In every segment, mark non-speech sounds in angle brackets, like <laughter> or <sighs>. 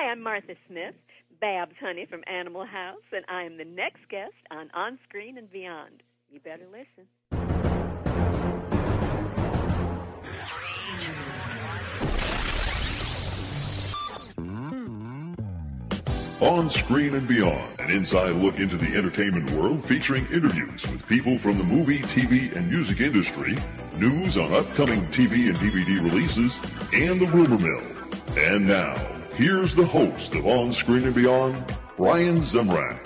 Hi, I'm Martha Smith, Babs Honey from Animal House, and I am the next guest on On Screen and Beyond. You better listen. On Screen and Beyond, an inside look into the entertainment world featuring interviews with people from the movie, TV, and music industry, news on upcoming TV and DVD releases, and the rumor mill. And now, here's the host of On Screen and Beyond, Brian Zemrak.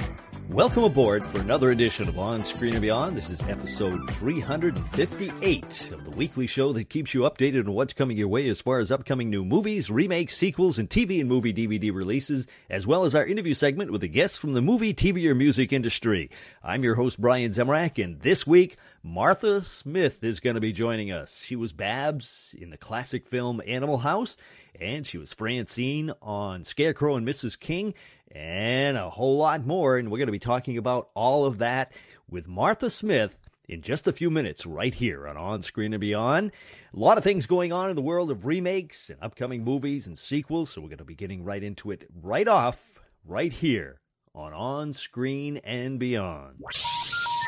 Welcome aboard for another edition of On Screen and Beyond. This is episode 358 of the weekly show that keeps you updated on what's coming your way as far as upcoming new movies, remakes, sequels, and TV and movie DVD releases, as well as our interview segment with a guest from the movie, TV, or music industry. I'm your host, Brian Zemrak, and this week, Martha Smith is going to be joining us. She was Babs in the classic film Animal House, and she was Francine on Scarecrow and Mrs. King, and a whole lot more. And we're going to be talking about all of that with Martha Smith in just a few minutes right here on On Screen and Beyond. A lot of things going on in the world of remakes and upcoming movies and sequels, so we're going to be getting right into it right off, right here on On Screen and Beyond.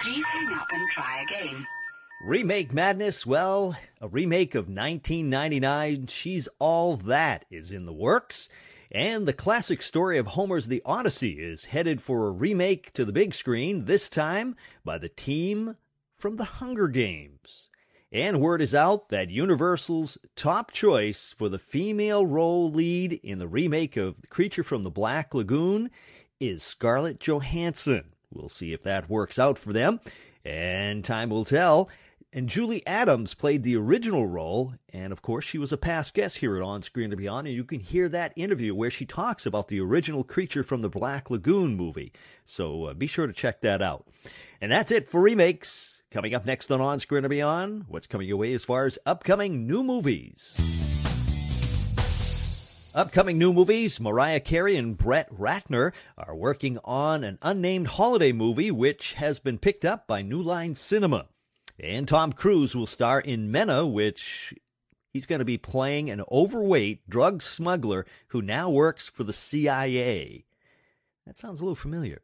Please hang up and try again. Remake Madness, well, a remake of 1999, She's All That, is in the works. And the classic story of Homer's The Odyssey is headed for a remake to the big screen, this time by the team from The Hunger Games. And word is out that Universal's top choice for the female role lead in the remake of The Creature from the Black Lagoon is Scarlett Johansson. We'll see if that works out for them, and time will tell. And Julie Adams played the original role, and of course, she was a past guest here at On Screen and Beyond, and you can hear that interview where she talks about the original creature from the Black Lagoon movie. So uh, be sure to check that out. And that's it for remakes. Coming up next on On Screen and Beyond, what's coming your way as far as upcoming new movies. Upcoming new movies Mariah Carey and Brett Ratner are working on an unnamed holiday movie which has been picked up by New Line Cinema. And Tom Cruise will star in Mena, which he's going to be playing an overweight drug smuggler who now works for the CIA. That sounds a little familiar.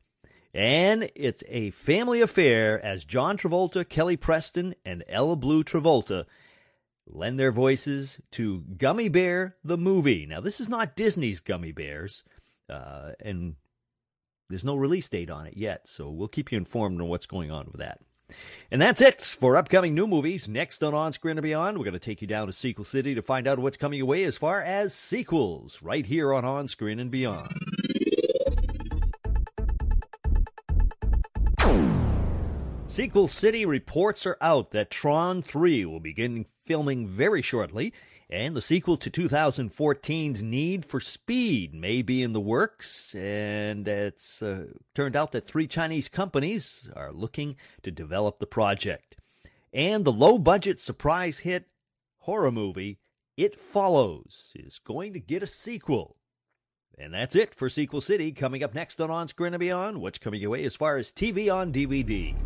And it's a family affair as John Travolta, Kelly Preston, and Ella Blue Travolta lend their voices to Gummy Bear the movie. Now, this is not Disney's Gummy Bears, uh, and there's no release date on it yet, so we'll keep you informed on what's going on with that. And that's it for upcoming new movies. Next on On Screen and Beyond, we're going to take you down to Sequel City to find out what's coming your way as far as sequels, right here on On Screen and Beyond. Sequel City reports are out that Tron 3 will begin filming very shortly, and the sequel to 2014's Need for Speed may be in the works. And it's uh, turned out that three Chinese companies are looking to develop the project. And the low budget surprise hit horror movie It Follows is going to get a sequel. And that's it for Sequel City. Coming up next on On Screen and Beyond, what's coming your way as far as TV on DVD.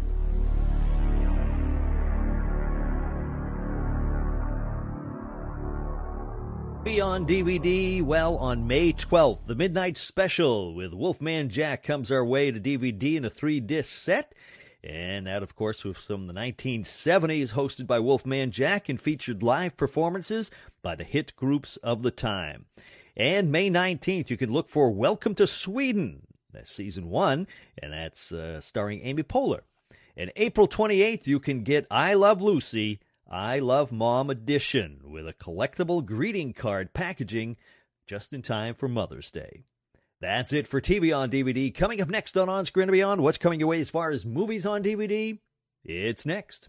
Beyond DVD, well, on May 12th, the Midnight Special with Wolfman Jack comes our way to DVD in a three disc set. And that, of course, was from the 1970s, hosted by Wolfman Jack and featured live performances by the hit groups of the time. And May 19th, you can look for Welcome to Sweden. That's season one, and that's uh, starring Amy Poehler. And April 28th, you can get I Love Lucy I Love Mom edition with a collectible greeting card packaging just in time for Mother's Day. That's it for TV on DVD. Coming up next on On Screen and Beyond, what's coming your way as far as movies on DVD? It's next.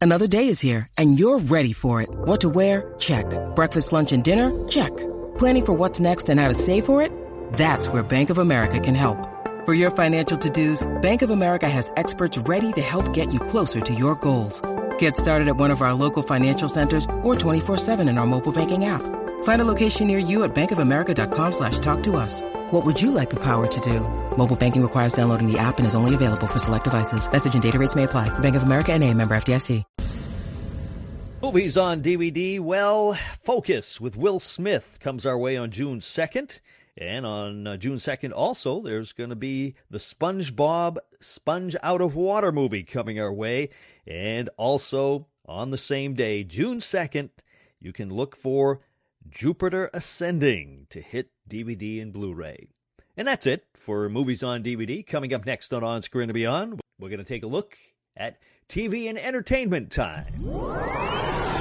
Another day is here, and you're ready for it. What to wear? Check. Breakfast, lunch, and dinner? Check. Planning for what's next and how to save for it? That's where Bank of America can help. For your financial to-dos, Bank of America has experts ready to help get you closer to your goals. Get started at one of our local financial centers or 24-7 in our mobile banking app. Find a location near you at bankofamerica.com slash talk to us. What would you like the power to do? Mobile banking requires downloading the app and is only available for select devices. Message and data rates may apply. Bank of America and a member FDIC. Movies on DVD. Well, Focus with Will Smith comes our way on June 2nd. And on uh, June 2nd, also, there's going to be the SpongeBob Sponge Out of Water movie coming our way. And also, on the same day, June 2nd, you can look for Jupiter Ascending to hit DVD and Blu ray. And that's it for Movies on DVD. Coming up next on On Screen and Beyond, we're going to take a look at TV and entertainment time.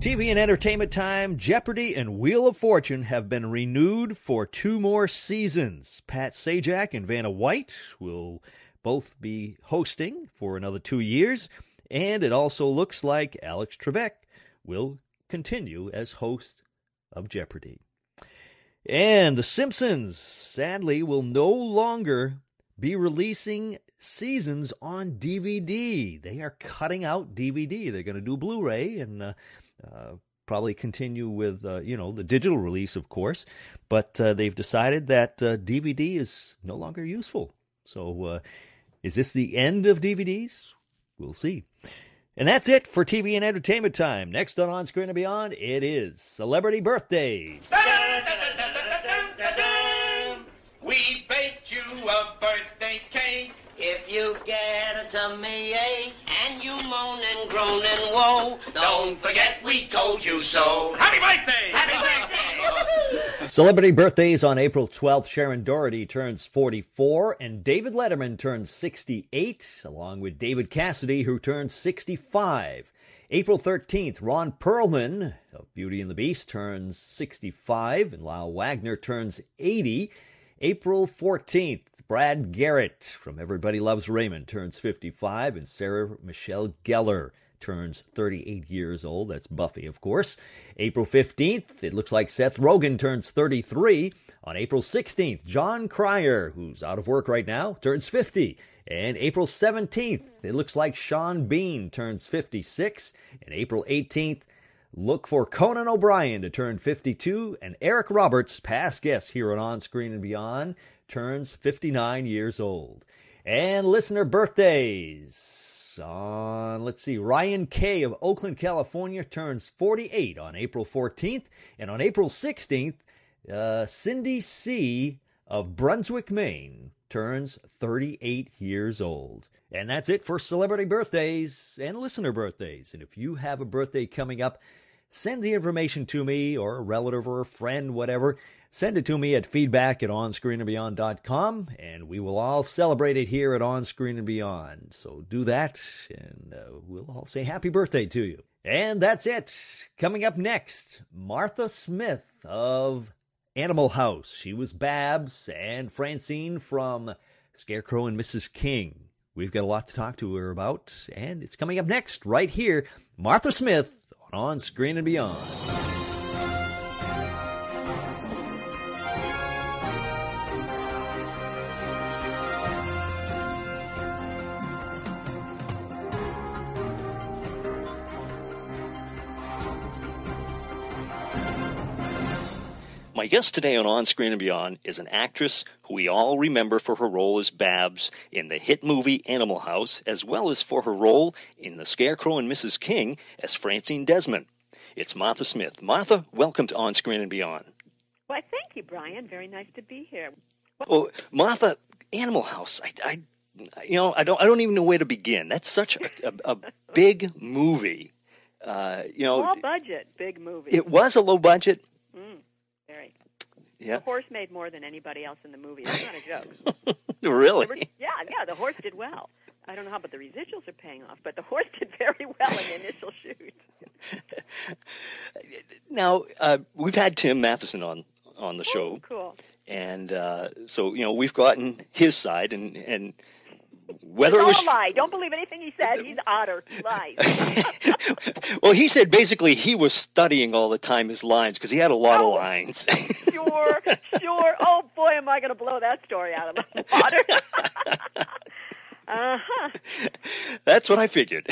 TV and entertainment time, Jeopardy and Wheel of Fortune have been renewed for two more seasons. Pat Sajak and Vanna White will both be hosting for another two years, and it also looks like Alex Trebek will continue as host of Jeopardy. And The Simpsons, sadly, will no longer be releasing seasons on DVD. They are cutting out DVD. They're going to do Blu ray and uh, probably continue with, uh, you know, the digital release, of course. But uh, they've decided that DVD uh, is no longer useful. So uh, is this the end of DVDs? We'll see. And that's it for TV and entertainment time. Next on On Screen and Beyond, it is Celebrity Birthdays. We baked you a birthday cake. If you get a tummy ache and you moan and groan and woe, don't forget we told you so. Happy birthday! Happy birthday! Celebrity birthdays on April 12th. Shannen Doherty turns 44 and David Letterman turns 68, along with David Cassidy, who turns 65. April 13th, Ron Perlman of Beauty and the Beast turns 65, and Lyle Waggoner turns 80. April 14th, Brad Garrett from Everybody Loves Raymond turns 55, and Sarah Michelle Gellar turns 38 years old. That's Buffy, of course. April 15th, it looks like Seth Rogen turns 33. On April 16th, Jon Cryer, who's out of work right now, turns 50. And April 17th, it looks like Sean Bean turns 56. And April 18th, Look for Conan O'Brien to turn 52, and Eric Roberts, past guest here on On Screen and Beyond, turns 59 years old. And listener birthdays on, let's see, Ryan K. of Oakland, California turns 48 on April 14th, and on April 16th, uh, Cindy C. of Brunswick, Maine turns 38 years old. And that's it for celebrity birthdays and listener birthdays. And if you have a birthday coming up, send the information to me or a relative or a friend, whatever. Send it to me at feedback at onscreenandbeyond.com and we will all celebrate it here at On Screen and Beyond. So do that and uh, we'll all say happy birthday to you. And that's it. Coming up next, Martha Smith of Animal House. She was Babs and Francine from Scarecrow and Mrs. King. We've got a lot to talk to her about, and it's coming up next, right here. Martha Smith on Screen and Beyond. My guest today on On Screen and Beyond is an actress who we all remember for her role as Babs in the hit movie Animal House, as well as for her role in The Scarecrow and Mrs. King as Francine Desmond. It's Martha Smith. Martha, welcome to On Screen and Beyond. Why, thank you, Brian. Very nice to be here. Well, Martha, Animal House. I, I, you know, I don't, I don't even know where to begin. That's such a, a, a <laughs> big movie. Uh, you know, low budget, big movie. It was a low budget. Mm. Very. Yeah. The horse made more than anybody else in the movie. That's not a joke. <laughs> really? Yeah, yeah. The horse did well. I don't know how, but the residuals are paying off. But the horse <laughs> did very well in the initial shoot. <laughs> now uh, we've had Tim Matheson on on the show. Oh, cool. And uh, so you know we've gotten his side, and and whether it's it was a lie. Don't believe anything he said. He's otter. He lies. <laughs> well, he said basically he was studying all the time his lines because he had a lot oh, of lines. <laughs> sure, sure. Oh boy, am I going to blow that story out of the water. <laughs> Uh huh. That's what I figured.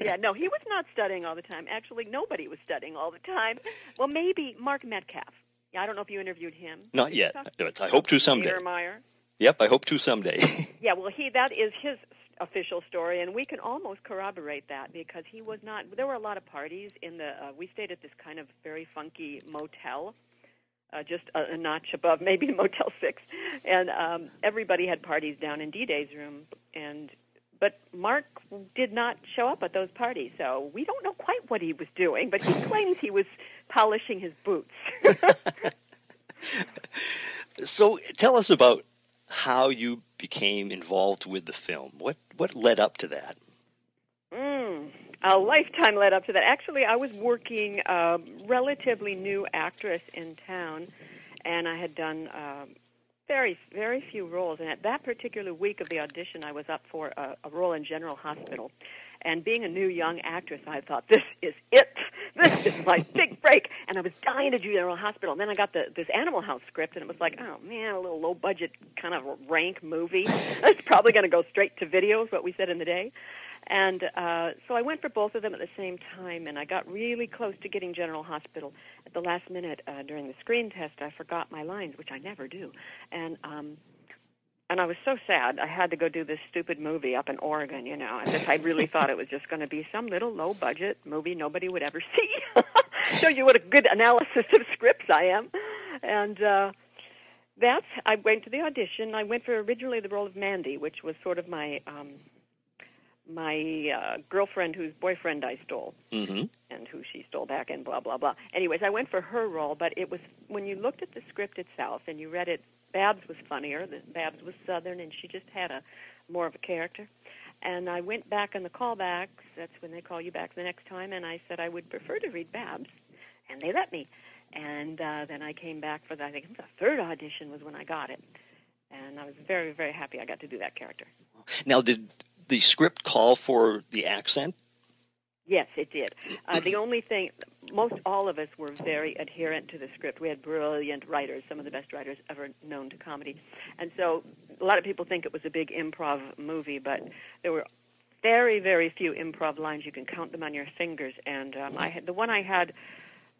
yeah, no, he was not studying all the time. Actually, nobody was studying all the time. Well, maybe Mark Metcalf. Yeah, I don't know if you interviewed him. Not yet. I hope to someday. Meyer. Yep, I hope to someday. <laughs> yeah, well, he that is his official story, and we can almost corroborate that because he was not. There were a lot of parties in the. Uh, we stayed at this kind of very funky motel, uh, just a, a notch above <laughs> maybe Motel Six, and um, everybody had parties down in D Day's room, and but Mark did not show up at those parties, so we don't know quite what he was doing, but he <laughs> claims he was polishing his boots. so tell us about how you became involved with the film. What what led up to that? Mm, a lifetime led up to that. Actually, I was working a relatively new actress in town, and I had done uh, very very few roles. And at that particular week of the audition, I was up for a, a role in General Hospital. And being a new young actress, I thought this is it. This is my big break. And I was dying to do General Hospital. And then I got the this Animal House script, and it was like, oh man, a little low budget kind of rank movie. <laughs> It's probably going to go straight to video, is what we said in the day. And uh, so I went for both of them at the same time, and I got really close to getting General Hospital. At the last minute uh, during the screen test, I forgot my lines, which I never do. And um, and I was so sad. I had to go do this stupid movie up in Oregon, you know. And I really <laughs> thought it was just going to be some little low budget movie nobody would ever see. <laughs> Show you what a good analysis of scripts I am. And uh that's I went to the audition. I went for originally the role of Mandy, which was sort of my um my uh, girlfriend whose boyfriend I stole, Mm-hmm. and who she stole back, and blah blah blah. Anyways, I went for her role, but it was when you looked at the script itself and you read it. Babs was funnier. Babs was Southern, and she just had a more of a character. And I went back on the callbacks. That's when they call you back the next time, and I said I would prefer to read Babs, and they let me. And uh, then I came back for the I think the third audition was when I got it, and I was very very happy I got to do that character. Now, did the script call for the accent? Yes, it did. Uh, the only thing, most all of us were very adherent to the script. We had brilliant writers, some of the best writers ever known to comedy. And so a lot of people think it was a big improv movie, but there were very, very few improv lines. You can count them on your fingers. And um, I had the one I had.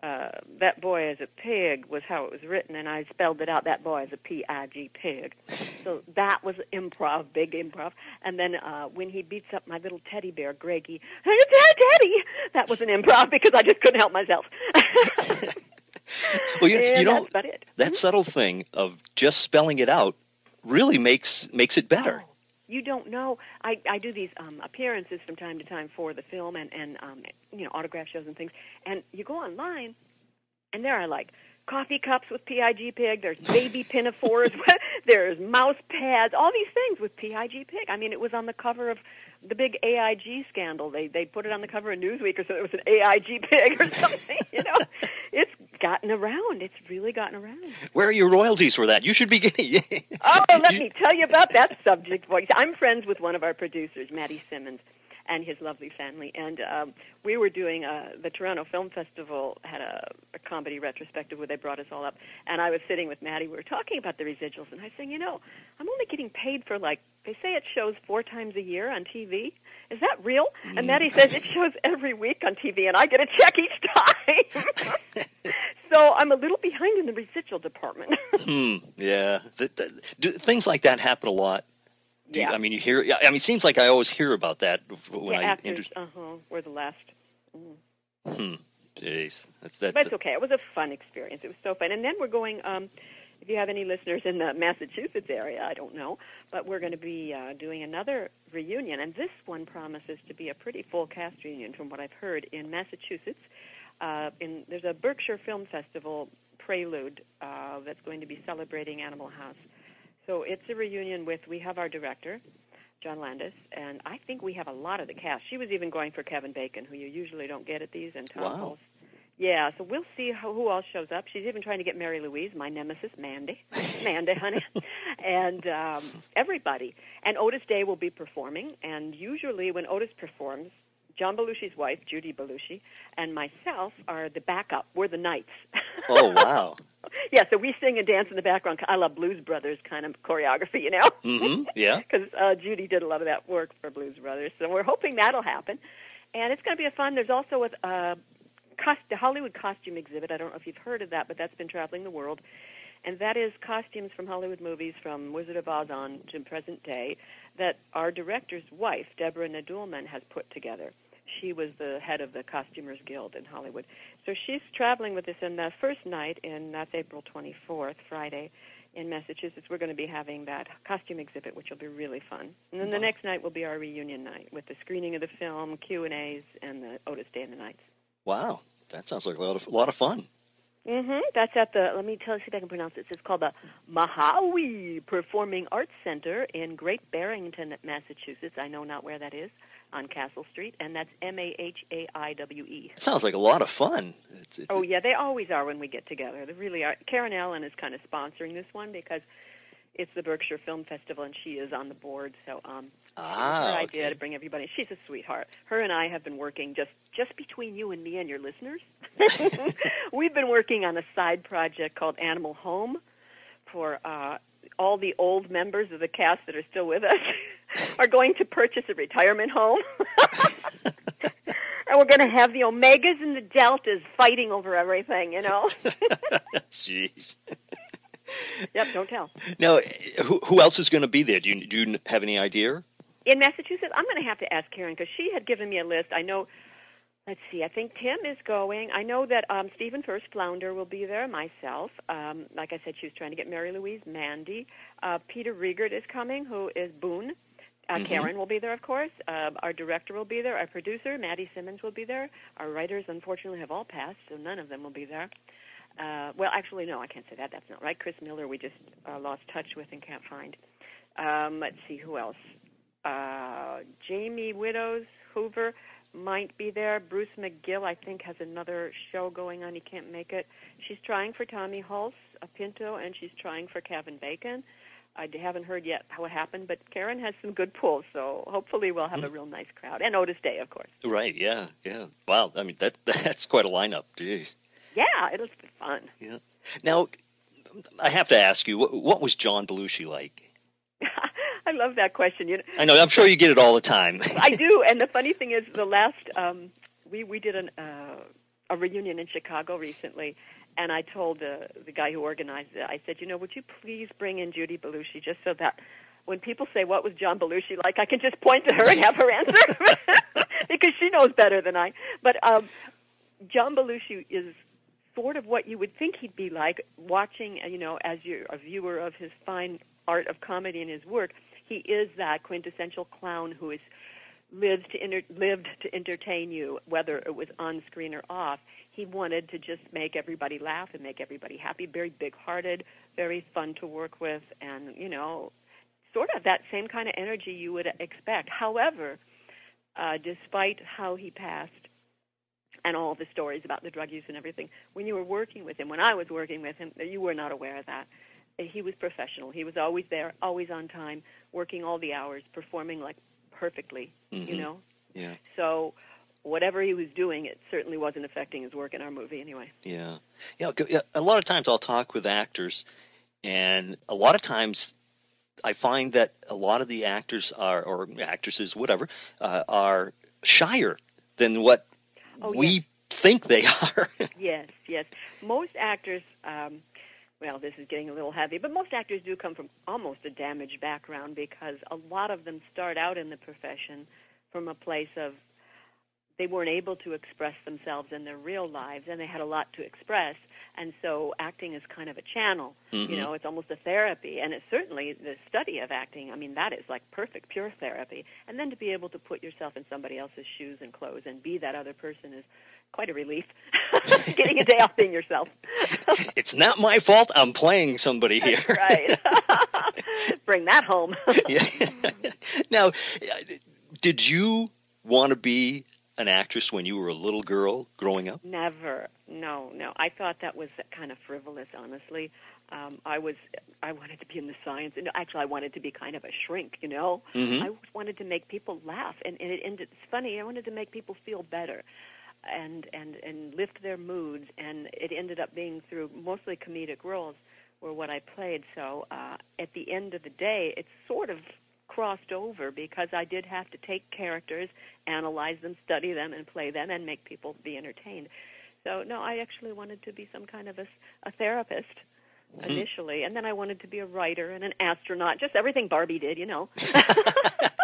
Uh, that boy is a pig was how it was written, and I spelled it out. That boy is a P-I-G pig. So that was improv, big improv. And then uh, when he beats up my little teddy bear, Greggy, it's Teddy. That was an improv because I just couldn't help myself. Well, you, you know that's about it. that subtle thing of just spelling it out really makes makes it better. Oh, you don't know. I, I do these um, appearances from time to time for the film and, and um, you know autograph shows and things. And you go online, and there are like coffee cups with PIG pig. There's baby pinafores. <laughs> there's mouse pads. All these things with PIG pig. I mean, it was on the cover of the big AIG scandal. They they put it on the cover of Newsweek or so. It was an AIG pig or <laughs> something. You know, it's gotten around. It's really gotten around. Where are your royalties for that? You should be getting. <laughs> Oh, let You- me tell you about that subject voice. I'm friends with one of our producers, Matty Simmons, and his lovely family. And um, we were doing uh, the Toronto Film Festival had a, a comedy retrospective where they brought us all up. And I was sitting with Matty. We were talking about the residuals, and I was saying, you know, I'm only getting paid for like they say it shows four times a year on TV. Is that real? And Matty says it shows every week on TV, and I get a check each time. <laughs> so I'm a little behind in the residual department. Hmm. Yeah. Th- th- do, things like that happen a lot. Do you- Yeah. I mean, you hear. yeah, I mean, it seems like I always hear about that when the I. actors, inter- uh huh, were the last. hmm. Jeez, that's that. But it's okay. It was a fun experience. It was so fun. And then we're going. Um, if you have any listeners in the Massachusetts area, I don't know, but we're going to be uh, doing another reunion, and this one promises to be a pretty full cast reunion, from what I've heard in Massachusetts. Uh, in there's a Berkshire Film Festival prelude uh, that's going to be celebrating Animal House. So it's a reunion with. We have our director, John Landis, and I think we have a lot of the cast. She was even going for Kevin Bacon, who you usually don't get at these, and Tom Wow. Hulce. Yeah, so we'll see how, who else shows up. She's even trying to get Mary Louise, my nemesis, Mandy, <laughs> Mandy, honey, and um, everybody. And Otis Day will be performing. And usually, when Otis performs, John Belushi's wife, Judy Belushi, and myself are the backup. We're the knights. <laughs> oh wow. <laughs> yeah, so we sing and dance in the background. I love Blues Brothers kind of choreography, you know Mm-hmm, Yeah. <laughs> because uh, Judy did a lot of that work for Blues Brothers. So we're hoping that'll happen, and it's going to be a fun. There's also a uh, cost, the Hollywood costume exhibit. I don't know if you've heard of that, but that's been traveling the world, and that is costumes from Hollywood movies from Wizard of Oz on to present day that our director's wife, Deborah Nadoolman, has put together. She was the head of the Costumers Guild in Hollywood. So she's traveling with us, and the first night, and that's April 24th, Friday, in Massachusetts, we're going to be having that costume exhibit, which will be really fun. And then the mm-hmm. next night will be our reunion night with the screening of the film, Q and A's, and the Otis Day and the Knights. Wow, that sounds like a lot of, a lot of fun. Mm-hmm. That's at the. Let me tell you, see if I can pronounce this. It's called the Mahaiwe Performing Arts Center in Great Barrington, Massachusetts. I know not where that is on Castle Street, and that's M A H A I W E. It sounds like a lot of fun. It's, it, Oh yeah, they always are when we get together. They really are. Karen Allen is kind of sponsoring this one because it's the Berkshire Film Festival, and she is on the board. So um, Ah, her okay. idea to bring everybody. She's a sweetheart. Her and I have been working just just between you and me and your listeners. <laughs> <laughs> We've been working on a side project called Animal Home for uh, all the old members of the cast that are still with us <laughs> are going to purchase a retirement home. and we're going to have the omegas and the deltas fighting over everything, you know. Jeez. Yep, don't tell. Now, who, who else is going to be there? Do you do you have any idea? in Massachusetts, I'm going to have to ask Karen because she had given me a list. I know. Let's see. I think Tim is going. I know that um, Stephen Furst Flounder will be there. Myself, um, like I said, she was trying to get Mary Louise, Mandy. Uh, Peter Riegert is coming, who is Boone. Uh, Karen will be there, of course. Uh, our director will be there. Our producer, Matty Simmons, will be there. Our writers, unfortunately, have all passed, so none of them will be there. Uh, well, actually, no, I can't say that. That's not right. Chris Miller, we just uh, lost touch with and can't find. Um, let's see who else. Uh, Jamie Widdoes Hoover might be there. Bruce McGill, I think, has another show going on. He can't make it. She's trying for Tommy Hulce, a Pinto, and she's trying for Kevin Bacon. I haven't heard yet how it happened, but Karen has some good pulls, so hopefully we'll have a real nice crowd. And Otis Day, of course. Right. Yeah. Yeah. Wow. I mean, that <laughs> that's quite a lineup. Jeez. Yeah, it'll be fun. Yeah. Now, I have to ask you, what, what was John Belushi like? <laughs> I love that question. You know, I know. I'm sure you get it all the time. <laughs> I do, and the <laughs> funny thing is, the last um, we we did an, uh, a reunion in Chicago recently, and I told uh, the guy who organized it, I said, you know, would you please bring in Judy Belushi just so that when people say what was John Belushi like, I can just point to her and have her answer because she knows better than I. But um, John Belushi is sort of what you would think he'd be like watching, uh, you know, as you're a viewer of his fine art of comedy and his work. He is that quintessential clown who is lived to enter, lived to entertain you, whether it was on screen or off. He wanted to just make everybody laugh and make everybody happy. Very big-hearted, very fun to work with, and you know, sort of that same kind of energy you would expect. However, uh, despite how he passed and all the stories about the drug use and everything, when you were working with him, when I was working with him, you were not aware of that. He was professional. He was always there, always on time, working all the hours, performing like perfectly, you Mhm. know. Yeah. So whatever he was doing, it certainly wasn't affecting his work in our movie anyway. Yeah. Yeah. yeah, A lot of times I'll talk with actors, and a lot of times I find that a lot of the actors are, or actresses, whatever, uh, are shyer than what Oh, we yes. think they are. <laughs> Yes, yes. Most actors, um, well, this is getting a little heavy, but most actors do come from almost a damaged background because a lot of them start out in the profession from a place of they weren't able to express themselves in their real lives and they had a lot to express and so acting is kind of a channel you Mhm. know it's almost a therapy and it's certainly the study of acting i mean that is like perfect pure therapy and then to be able to put yourself in somebody else's shoes and clothes and be that other person is quite a relief <laughs> getting a day off being yourself <laughs> it's not my fault. I'm playing somebody here. right <laughs> bring that home yeah. now, did you want to be an actress when you were a little girl growing up? Never. No, no. I thought that was kind of frivolous, honestly. Um, I was, I wanted to be in the science, and actually, I wanted to be kind of a shrink. You know, Mhm. I wanted to make people laugh, and, and it ended. It's funny. I wanted to make people feel better, and and and lift their moods, and it ended up being through mostly comedic roles were what I played. So uh, at the end of the day, it's sort of crossed over because I did have to take characters, analyze them, study them, and play them, and make people be entertained. So no, I actually wanted to be some kind of a, a therapist. Mm-hmm. initially, and then I wanted to be a writer and an astronaut, just everything Barbie did, you know. <laughs> <laughs>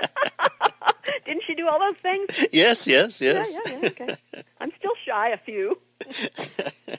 Didn't she do all those things? Yes, yes, yes. Yeah, yeah, yeah. Okay. I'm still shy a few. <laughs>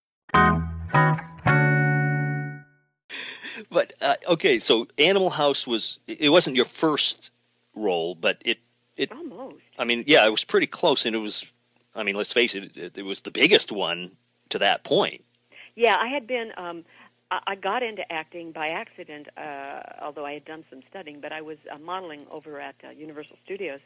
But uh, okay, so Animal House was it wasn't your first role, but it it Almost. I mean, yeah, it was pretty close, and it was. I mean, let's face it, it, it was the biggest one to that point. Yeah, I had been. Um, I got into acting by accident, uh, although I had done some studying. But I was uh, modeling over at uh, Universal Studios,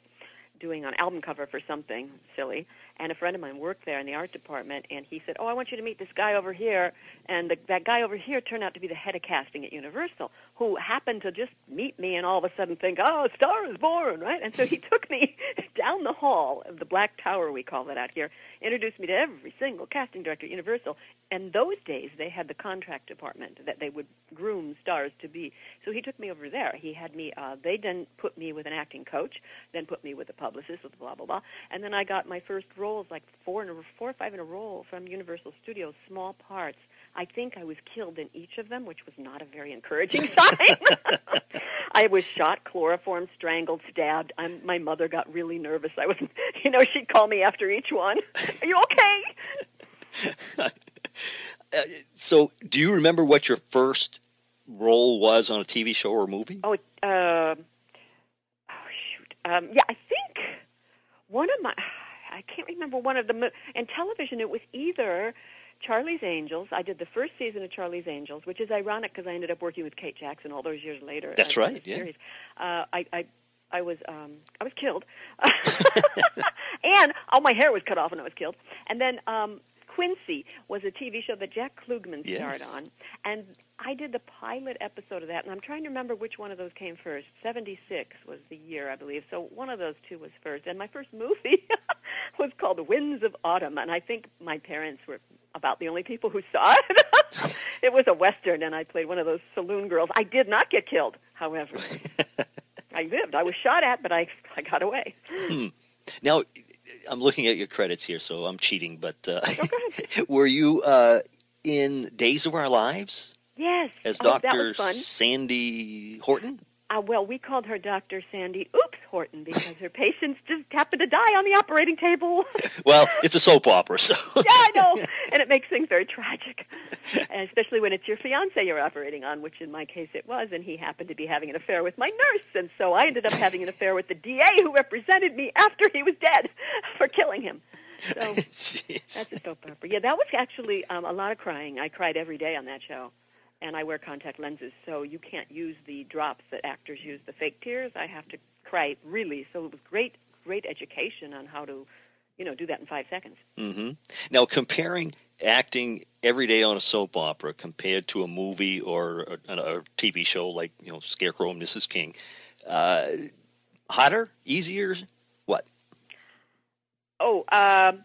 doing an album cover for something silly. And a friend of mine worked there in the art department, and he said, "Oh, I want you to meet this guy over here." And the, that guy over here turned out to be the head of casting at Universal, who happened to just meet me and all of a sudden think, "Oh, a star is born!" Right? And so he <laughs> took me <laughs> down the hall of the Black Tower, we call it out here, introduced me to every single casting director at Universal. And those days, they had the contract department that they would groom stars to be. So he took me over there. He had me. Uh, they then put me with an acting coach, then put me with a publicist, with blah blah blah, and then I got my first roles, like four in a, four or five in a row from Universal Studios, small parts. I think I was killed in each of them, which was not a very encouraging <laughs> sign. <laughs> I was shot, chloroformed, strangled, stabbed. I'm, my mother got really nervous. I was, <laughs> you know, she'd call me after each one. Are you okay? Uh, so, do you remember what your first role was on a TV show or movie? Oh, uh, oh shoot. Um, yeah, I think one of my. I can't remember one of the and television. It was either Charlie's Angels. I did the first season of Charlie's Angels, which is ironic because I ended up working with Kate Jackson all those years later. That's right, yeah. Series. Uh, I, I I was um, I was killed, <laughs> and all my hair was cut off when I was killed. And then um, Quincy was a TV show that Jack Klugman starred Yes. on, and I did the pilot episode of that. And I'm trying to remember which one of those came first. '76 was the year, I believe. So one of those two was first. And my first movie <laughs> <laughs> was called The Winds of Autumn, and I think my parents were about the only people who saw it. <laughs> it was a western, and I played one of those saloon girls. I did not get killed, however. <laughs> I lived. I was shot at, but I I got away. Now, I'm looking at your credits here, so I'm cheating. But uh, were you uh, in Days of Our Lives Yes. as oh, Doctor. Sandy Horton? Uh, well, we called her Dr. Sandy Oops Horton because her patients just happened to die on the operating table. <laughs> Well, it's a soap opera, so yeah, I know. And it makes things very tragic, and especially when it's your fiance you're operating on, which in my case it was, and he happened to be having an affair with my nurse, and so I ended up having an affair with the DA who represented me after he was dead <laughs> for killing him. So <laughs> that's a soap opera. Yeah, that was actually um, a lot of crying. I cried every day on that show. And I wear contact lenses, so you can't use the drops that actors use, the fake tears. I have to cry really. So it was great, great education on how to, you know, do that in five seconds. Mm-hmm. Now, comparing acting every day on a soap opera compared to a movie or a, a TV show like you know Scarecrow and Mrs. King, uh, hotter, easier, what? Oh, um,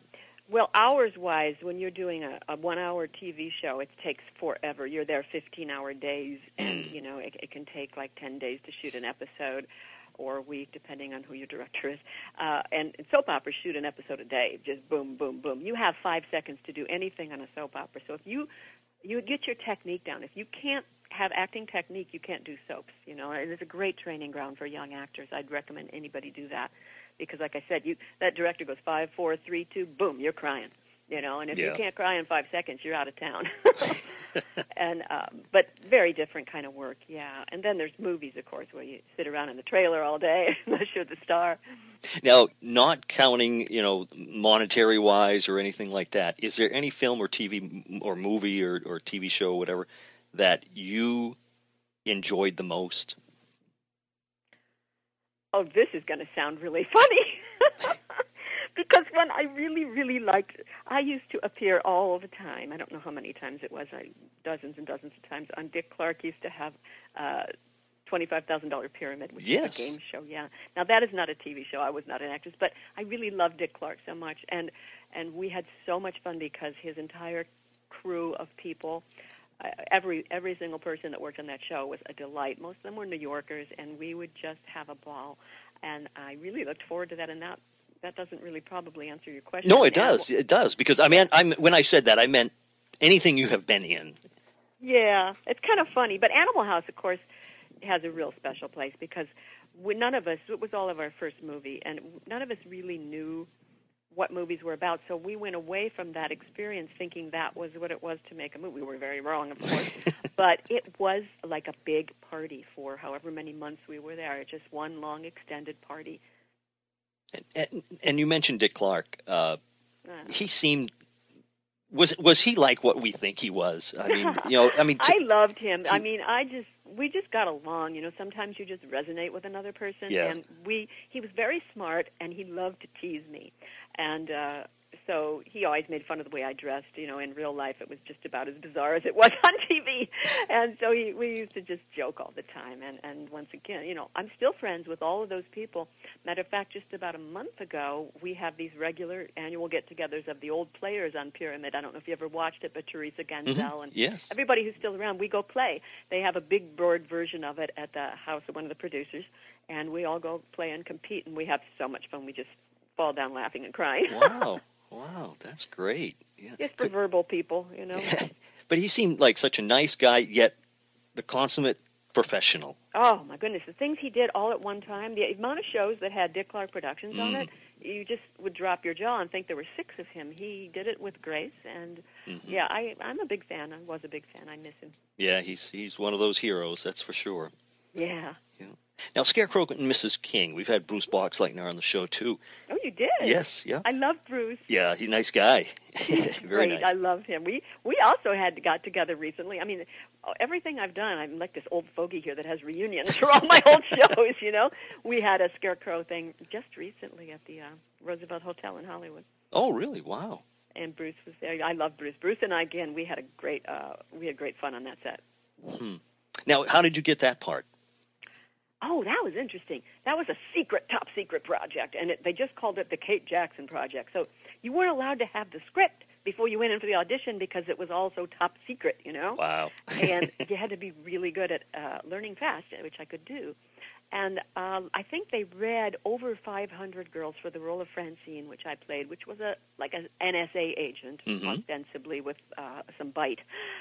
well, hours wise, when you're doing a, a one hour TV show, it takes forever. You're there 15 hour days, and, you know, it, it can take like 10 days to shoot an episode or a week, depending on who your director is. Uh, and soap operas shoot an episode a day, just boom, boom, boom. You have five seconds to do anything on a soap opera. So if you you get your technique down, if you can't have acting technique, you can't do soaps. You know, and it's a great training ground for young actors. I'd recommend anybody do that because, like I said, you that director goes five, four, three, two, boom, you're crying. You know, and if Yeah. you can't cry in five seconds, you're out of town. <laughs> <laughs> and um, but very different kind of work, yeah. And then there's movies, of course, where you sit around in the trailer all day <laughs> unless you're the star. Now, not counting you know monetary wise or anything like that, is there any film or TV or movie or, or TV show or whatever that you enjoyed the most? Oh, this is going to sound really <laughs> funny. because when I really, really liked, I used to appear all the time. I don't know how many times it was, I, dozens and dozens of times. On Dick Clark used to have uh, twenty-five thousand dollar pyramid, which Yes. is a game show. Yeah. Now that is not a TV show. I was not an actress, but I really loved Dick Clark so much, and and we had so much fun because his entire crew of people. Every every single person that worked on that show was a delight. Most of them were New Yorkers, and we would just have a ball. And I really looked forward to that. And that that doesn't really probably answer your question. No, it Animal- does. It does because I mean, I'm when I said that, I meant anything you have been in. Yeah, it's kind of funny. But Animal House, of course, has a real special place because we, none of us, it was all of our first movie, and none of us really knew what movies were about. So we went away from that experience thinking that was what it was to make a movie. We were very wrong, of course. <laughs> but it was like a big party for however many months we were there. It's just one long extended party. And, and you mentioned Dick Clark. Uh, Uh, he seemed was was he like what we think he was? I mean, you know, I mean, <laughs> I loved him. I mean, I just we just got along. You know, sometimes you just resonate with another person, Yeah. and we he was very smart, and he loved to tease me, and uh, so he always made fun of the way I dressed. You know, in real life, it was just about as bizarre as it was <laughs> on TV, and so he, we used to just joke all the time. And and once again, you know, I'm still friends with all of those people. Matter of fact, just about a month ago, we have these regular annual get-togethers of the old players on Pyramid. I don't know if you ever watched it, but Teresa Ganzel Mhm. and Yes. everybody who's still around, we go play. They have a big broad version of it at the house of one of the producers, and we all go play and compete, and we have so much fun. We just fall down laughing and crying. wow, <laughs> wow, that's great. Yeah. just for verbal people, you know. <laughs> But he seemed like such a nice guy, yet the consummate professional. Oh my goodness, the things he did all at one time. The amount of shows that had Dick Clark Productions on Mm. it, you just would drop your jaw and think there were six of him. He did it with grace, and Mm-hmm. yeah, I, I'm a big fan. I was a big fan. I miss him. Yeah, he's he's one of those heroes, that's for sure. Yeah. Now, Scarecrow and Mrs. King, we've had Bruce Boxleitner on the show too. Oh, you did. Yes, yeah, I love Bruce. yeah, he's a nice guy. <laughs> <laughs> Very Great. nice. I love him. We we also had got together recently. I mean, everything I've done, I'm like this old fogey here that has reunions for all my old <laughs> shows. You know, we had a scarecrow thing just recently at the uh, Roosevelt Hotel in Hollywood, Oh, really? Wow. and Bruce was there. I love Bruce. Bruce and I again, we had a great uh, we had great fun on that set. Hmm. Now, how did you get that part? Oh, that was interesting. That was a secret, top secret project, and it, they just called it the Kate Jackson Project. So you weren't allowed to have the script before you went in for the audition because it was all so top secret, you know. Wow. and <laughs> you had to be really good at uh, learning fast, which I could do. And um, I think they read over 500 girls for the role of Francine, which I played, which was a like an NSA agent, Mhm. ostensibly with uh, some bite,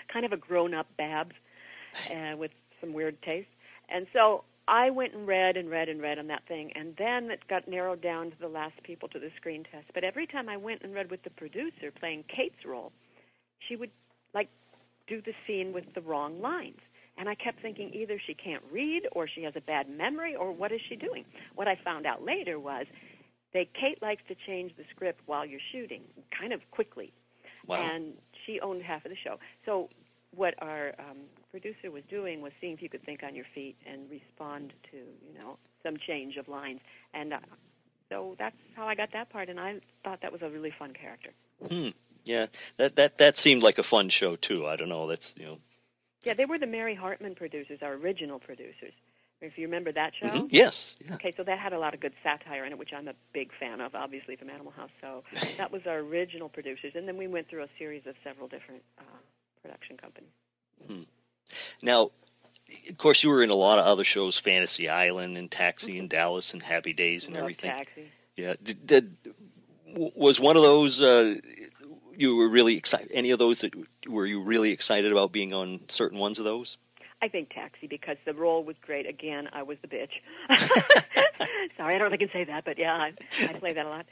kind of a grown-up Babs, uh, with some weird taste. And so I went and read and read and read on that thing, and then it got narrowed down to the last people to the screen test. But every time I went and read with the producer playing Kate's role, she would like do the scene with the wrong lines. And I kept thinking either she can't read or she has a bad memory or what is she doing? What I found out later was that Kate likes to change the script while you're shooting, kind of quickly. Wow. And she owned half of the show. So what our um, producer was doing was seeing if you could think on your feet and respond to, you know, some change of lines. And uh, so that's how I got that part, and I thought that was a really fun character. Hmm. Yeah, that that that seemed like a fun show too. I don't know. That's you know. Yeah, they were the Mary Hartman producers, our original producers. If you remember that show. Mhm. Yes. Yeah. Okay, so that had a lot of good satire in it, which I'm a big fan of, obviously from Animal House. So <laughs> that was our original producers, and then we went through a series of several different uh, production companies. Now, of course, you were in a lot of other shows, Fantasy Island and Taxi and Dallas and Happy Days and Love everything. Taxi. Yeah. Did, did was one of those uh, you were really excited? Any of those that were you really excited about being on certain ones of those? I think Taxi because the role was great. Again, I was the bitch. <laughs> Sorry, I don't know if I can say that, but yeah, I, I play that a lot.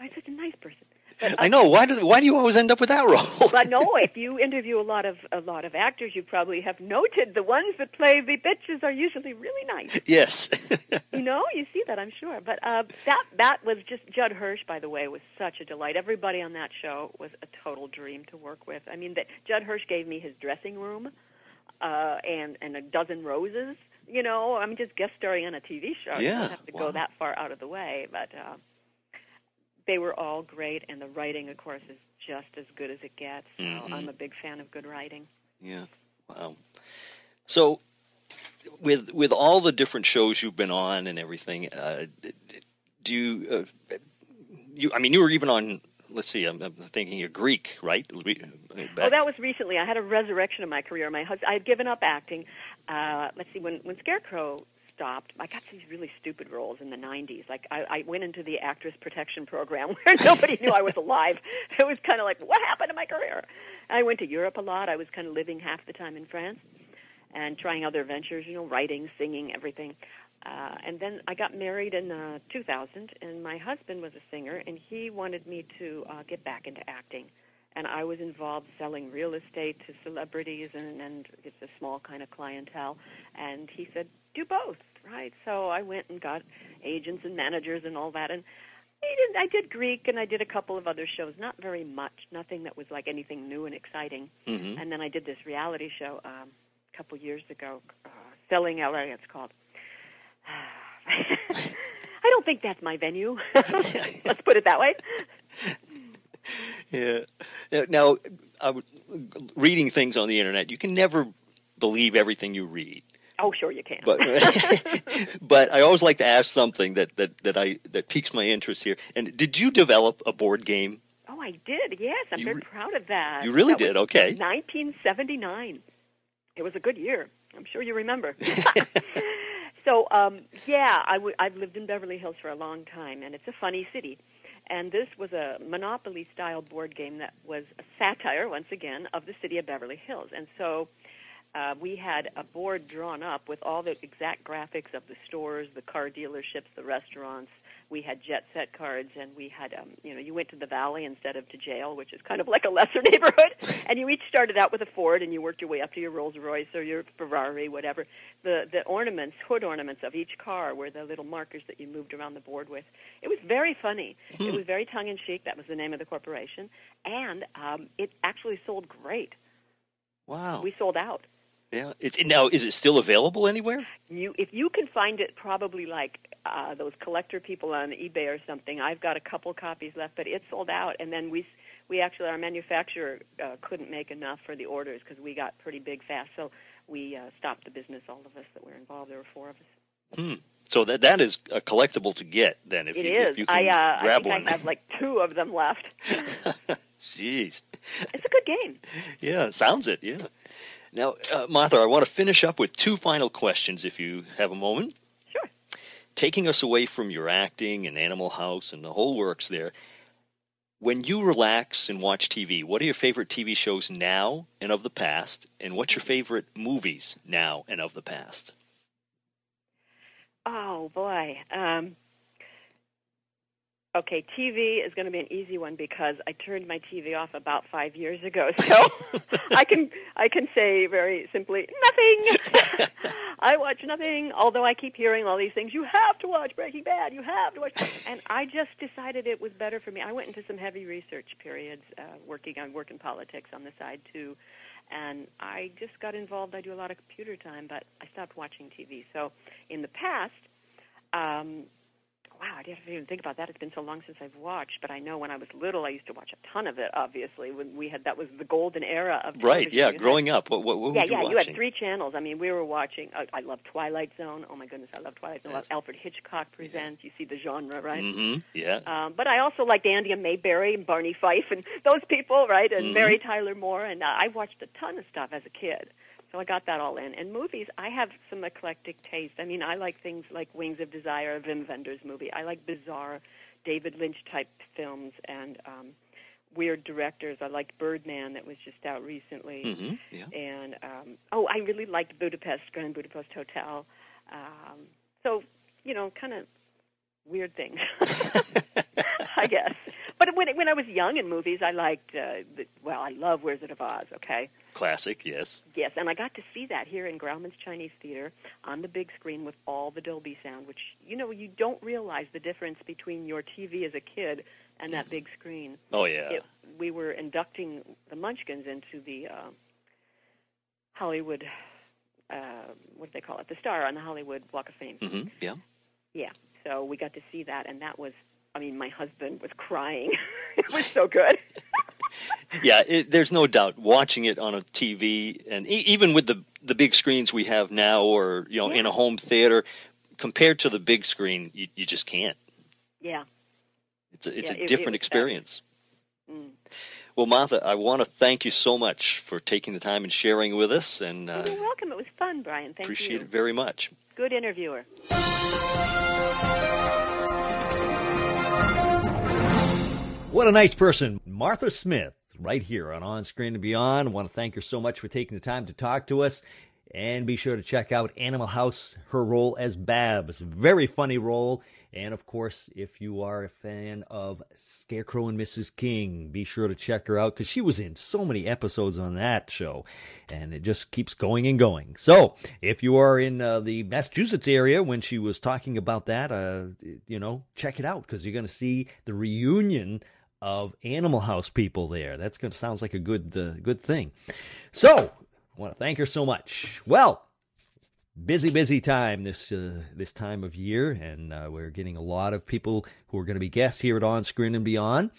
I was such a nice person. <laughs> I know. Why do why do you always end up with that role? <laughs> but no, if you interview a lot of a lot of actors, you probably have noted the ones that play the bitches are usually really nice. yes. <laughs> You know, you see that, I'm sure. But uh, that that was just Judd Hirsch, by the way, was such a delight. Everybody on that show was a total dream to work with. I mean, that Judd Hirsch gave me his dressing room uh, and and a dozen roses. You know, I'm just guest starring on a TV show. You Yeah, don't have to wow. go that far out of the way, but. Uh, they were all great, and the writing, of course, is just as good as it gets. So Mhm. I'm a big fan of good writing. Yeah. Wow. So, with with all the different shows you've been on and everything, uh, do you, uh, you? I mean, you were even on. Let's see. I'm, I'm thinking of Greek, right? We- Oh, that was recently. I had a resurrection of my career. My husband, I had given up acting. Uh, let's see, when when Scarecrow stopped, I got these really stupid roles in the '90s. Like I, I went into the actress protection program <laughs> where nobody knew I was alive. It was kind of like, what happened to my career? I went to Europe a lot. I was kind of living half the time in France and trying other ventures. You know, writing, singing, everything. Uh, and then I got married in uh, 2000, and my husband was a singer, and he wanted me to uh, get back into acting and I was involved selling real estate to celebrities and, and it's a small kind of clientele. And he said, do both, right? So I went and got agents and managers and all that. And I did, I did Greek and I did a couple of other shows, not very much, nothing that was like anything new and exciting. Mhm. And then I did this reality show um, a couple years ago, uh, Selling LA, it's called. <sighs> I don't think that's my venue. <laughs> Let's put it that way. Yeah. Now- Now, I w- reading things on the internet, you can never believe everything you read. Oh, sure you can. But <laughs> but I always like to ask something that, that, that I that piques my interest here. And did you develop a board game? Oh, I did. Yes, I'm You very proud of that. You really That did. Okay. 1979. It was a good year. I'm sure you remember. <laughs> <laughs> so, um, yeah, I w- I've lived in Beverly Hills for a long time, and it's a funny city. And this was a Monopoly-style board game that was a satire, once again, of the city of Beverly Hills. And so uh, we had a board drawn up with all the exact graphics of the stores, the car dealerships, the restaurants. We had jet set cards, and we had, um, you know, you went to the valley instead of to jail, which is kind of like a lesser <laughs> neighborhood. And you each started out with a Ford, and you worked your way up to your Rolls Royce or your Ferrari, whatever. The the ornaments, hood ornaments of each car, were the little markers that you moved around the board with. It was very funny. It was very tongue in cheek. That was the name of the corporation, and um, it actually sold great. Wow. We sold out. Yeah. It's now. Is it still available anywhere? You, if you can find it, probably like uh, those collector people on eBay or something. I've got a couple copies left, but it sold out. And then we, we actually, our manufacturer uh, couldn't make enough for the orders because we got pretty big fast. So we uh, stopped the business. All of us that were involved. There were four of us. Hmm. So that that is a collectible to get then. If It you, is. if you can I, uh, I grab think one. I have like two of them left. <laughs> Jeez. It's a good game. Yeah, sounds it. Yeah. Now, uh, Martha, I want to finish up with two final questions, if you have a moment. Sure. Taking us away from your acting and Animal House and the whole works there. When you relax and watch TV, what are your favorite TV shows now and of the past? And what's your favorite movies now and of the past? Oh boy. Um, okay, TV is going to be an easy one because I turned my TV off about five years ago. <laughs> So I can I can say very simply nothing. <laughs> I watch nothing. Although I keep hearing all these things, you have to watch Breaking Bad. You have to watch, <laughs> and I just decided it was better for me. I went into some heavy research periods, uh, working on work in politics on the side too. And I just got involved. I do a lot of computer time, but I stopped watching TV. So in the past, um, wow, I didn't even think about that. It's been so long since I've watched, but I know when I was little, I used to watch a ton of it. Obviously, when we had that was the golden era of Right, yeah, You growing up, what, what, what yeah, you yeah, watching? you had three channels. I mean, we were watching. I, I love Twilight Zone. Oh my goodness, I love Twilight Zone. Yes. Alfred Hitchcock presents. You see the genre, right? hmm yeah. Um, but I also liked Andy and Mayberry and Barney Fife and <laughs> those people, right? And Mhm. Mary Tyler Moore. And uh, I watched a ton of stuff as a kid. So I got that all in. And movies, I have some eclectic taste. I mean, I like things like Wings of Desire, a Wim Wenders movie. I like bizarre David Lynch type films and um, weird directors. I liked Birdman that was just out recently. hmm yeah. And um, oh, I really liked Budapest, Grand Budapest Hotel. Um, so you know, kind of weird things, <laughs> I guess. But when when I was young in movies, I liked. Uh, the, well, I love Wizard of Oz. Okay, Classic, yes. yes, and I got to see that here in Grauman's Chinese Theater on the big screen with all the Dolby sound. Which you know, you don't realize the difference between your TV as a kid and that big screen Oh, yeah. it, we were inducting the Munchkins into the uh, Hollywood, uh, what do they call it? The star on the Hollywood Walk of Fame. hmm yeah. Yeah. So we got to see that, and that was I mean, my husband was crying. <laughs> it was so good. <laughs> yeah, it, there's no doubt watching it on a TV and e- even with the the big screens we have now, or you know, Yeah. in a home theater, compared to the big screen, you, you just can't. Yeah. It's a, it's Yeah, a it- it different was experience. Mm. Well, Martha, I want to thank you so much for taking the time and sharing with us, and uh, You're welcome. It was fun, Brian. Thank appreciate you. Appreciate it very much. Good interviewer. What a nice person. Martha Smith, right here on On Screen and Beyond. I want to thank her so much for taking the time to talk to us. And be sure to check out Animal House, her role as Babs. Very funny role. And of course, if you are a fan of Scarecrow and Mrs. King, be sure to check her out because she was in so many episodes on that show. And it just keeps going and going. So, if you are in uh, the Massachusetts area when she was talking about that, uh, you know, check it out because you're going to see the reunion of Animal House people there. That's going to sounds like a good uh, good thing. So, I want to thank her so much. Well, busy busy time this uh, this time of year and uh, we're getting a lot of people who are going to be guests here at On Screen and Beyond.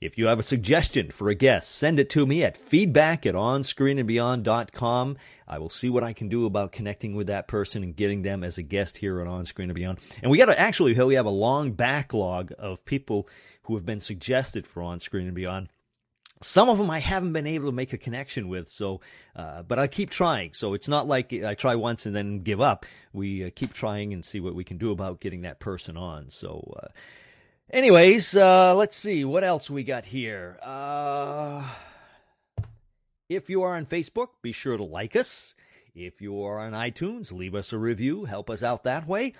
If you have a suggestion for a guest, send it to me at feedback at onscreenandbeyond.com. I will see what I can do about connecting with that person and getting them as a guest here on On Screen and Beyond. And we got to actually, we have a long backlog of people who have been suggested for On Screen and Beyond. Some of them I haven't been able to make a connection with, so uh, but I keep trying. So it's not like I try once and then give up. We uh, keep trying and see what we can do about getting that person on. So, uh, anyways, uh, let's see what else we got here. Uh, if you are on Facebook, be sure to like us. If you are on iTunes, leave us a review. Help us out that way.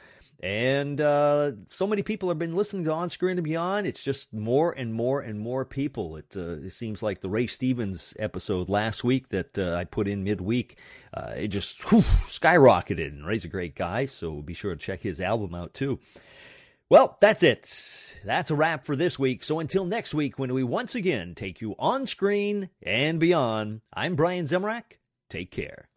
And uh, so many people have been listening to On Screen and Beyond. It's just more and more and more people. It, uh, it seems like the Ray Stevens episode last week that uh, I put in midweek, uh, it just whew, skyrocketed. And Ray's a great guy, so be sure to check his album out too. Well, that's it. That's a wrap for this week. So until next week, when we once again take you on screen and beyond, I'm Brian Zemrak. Take care.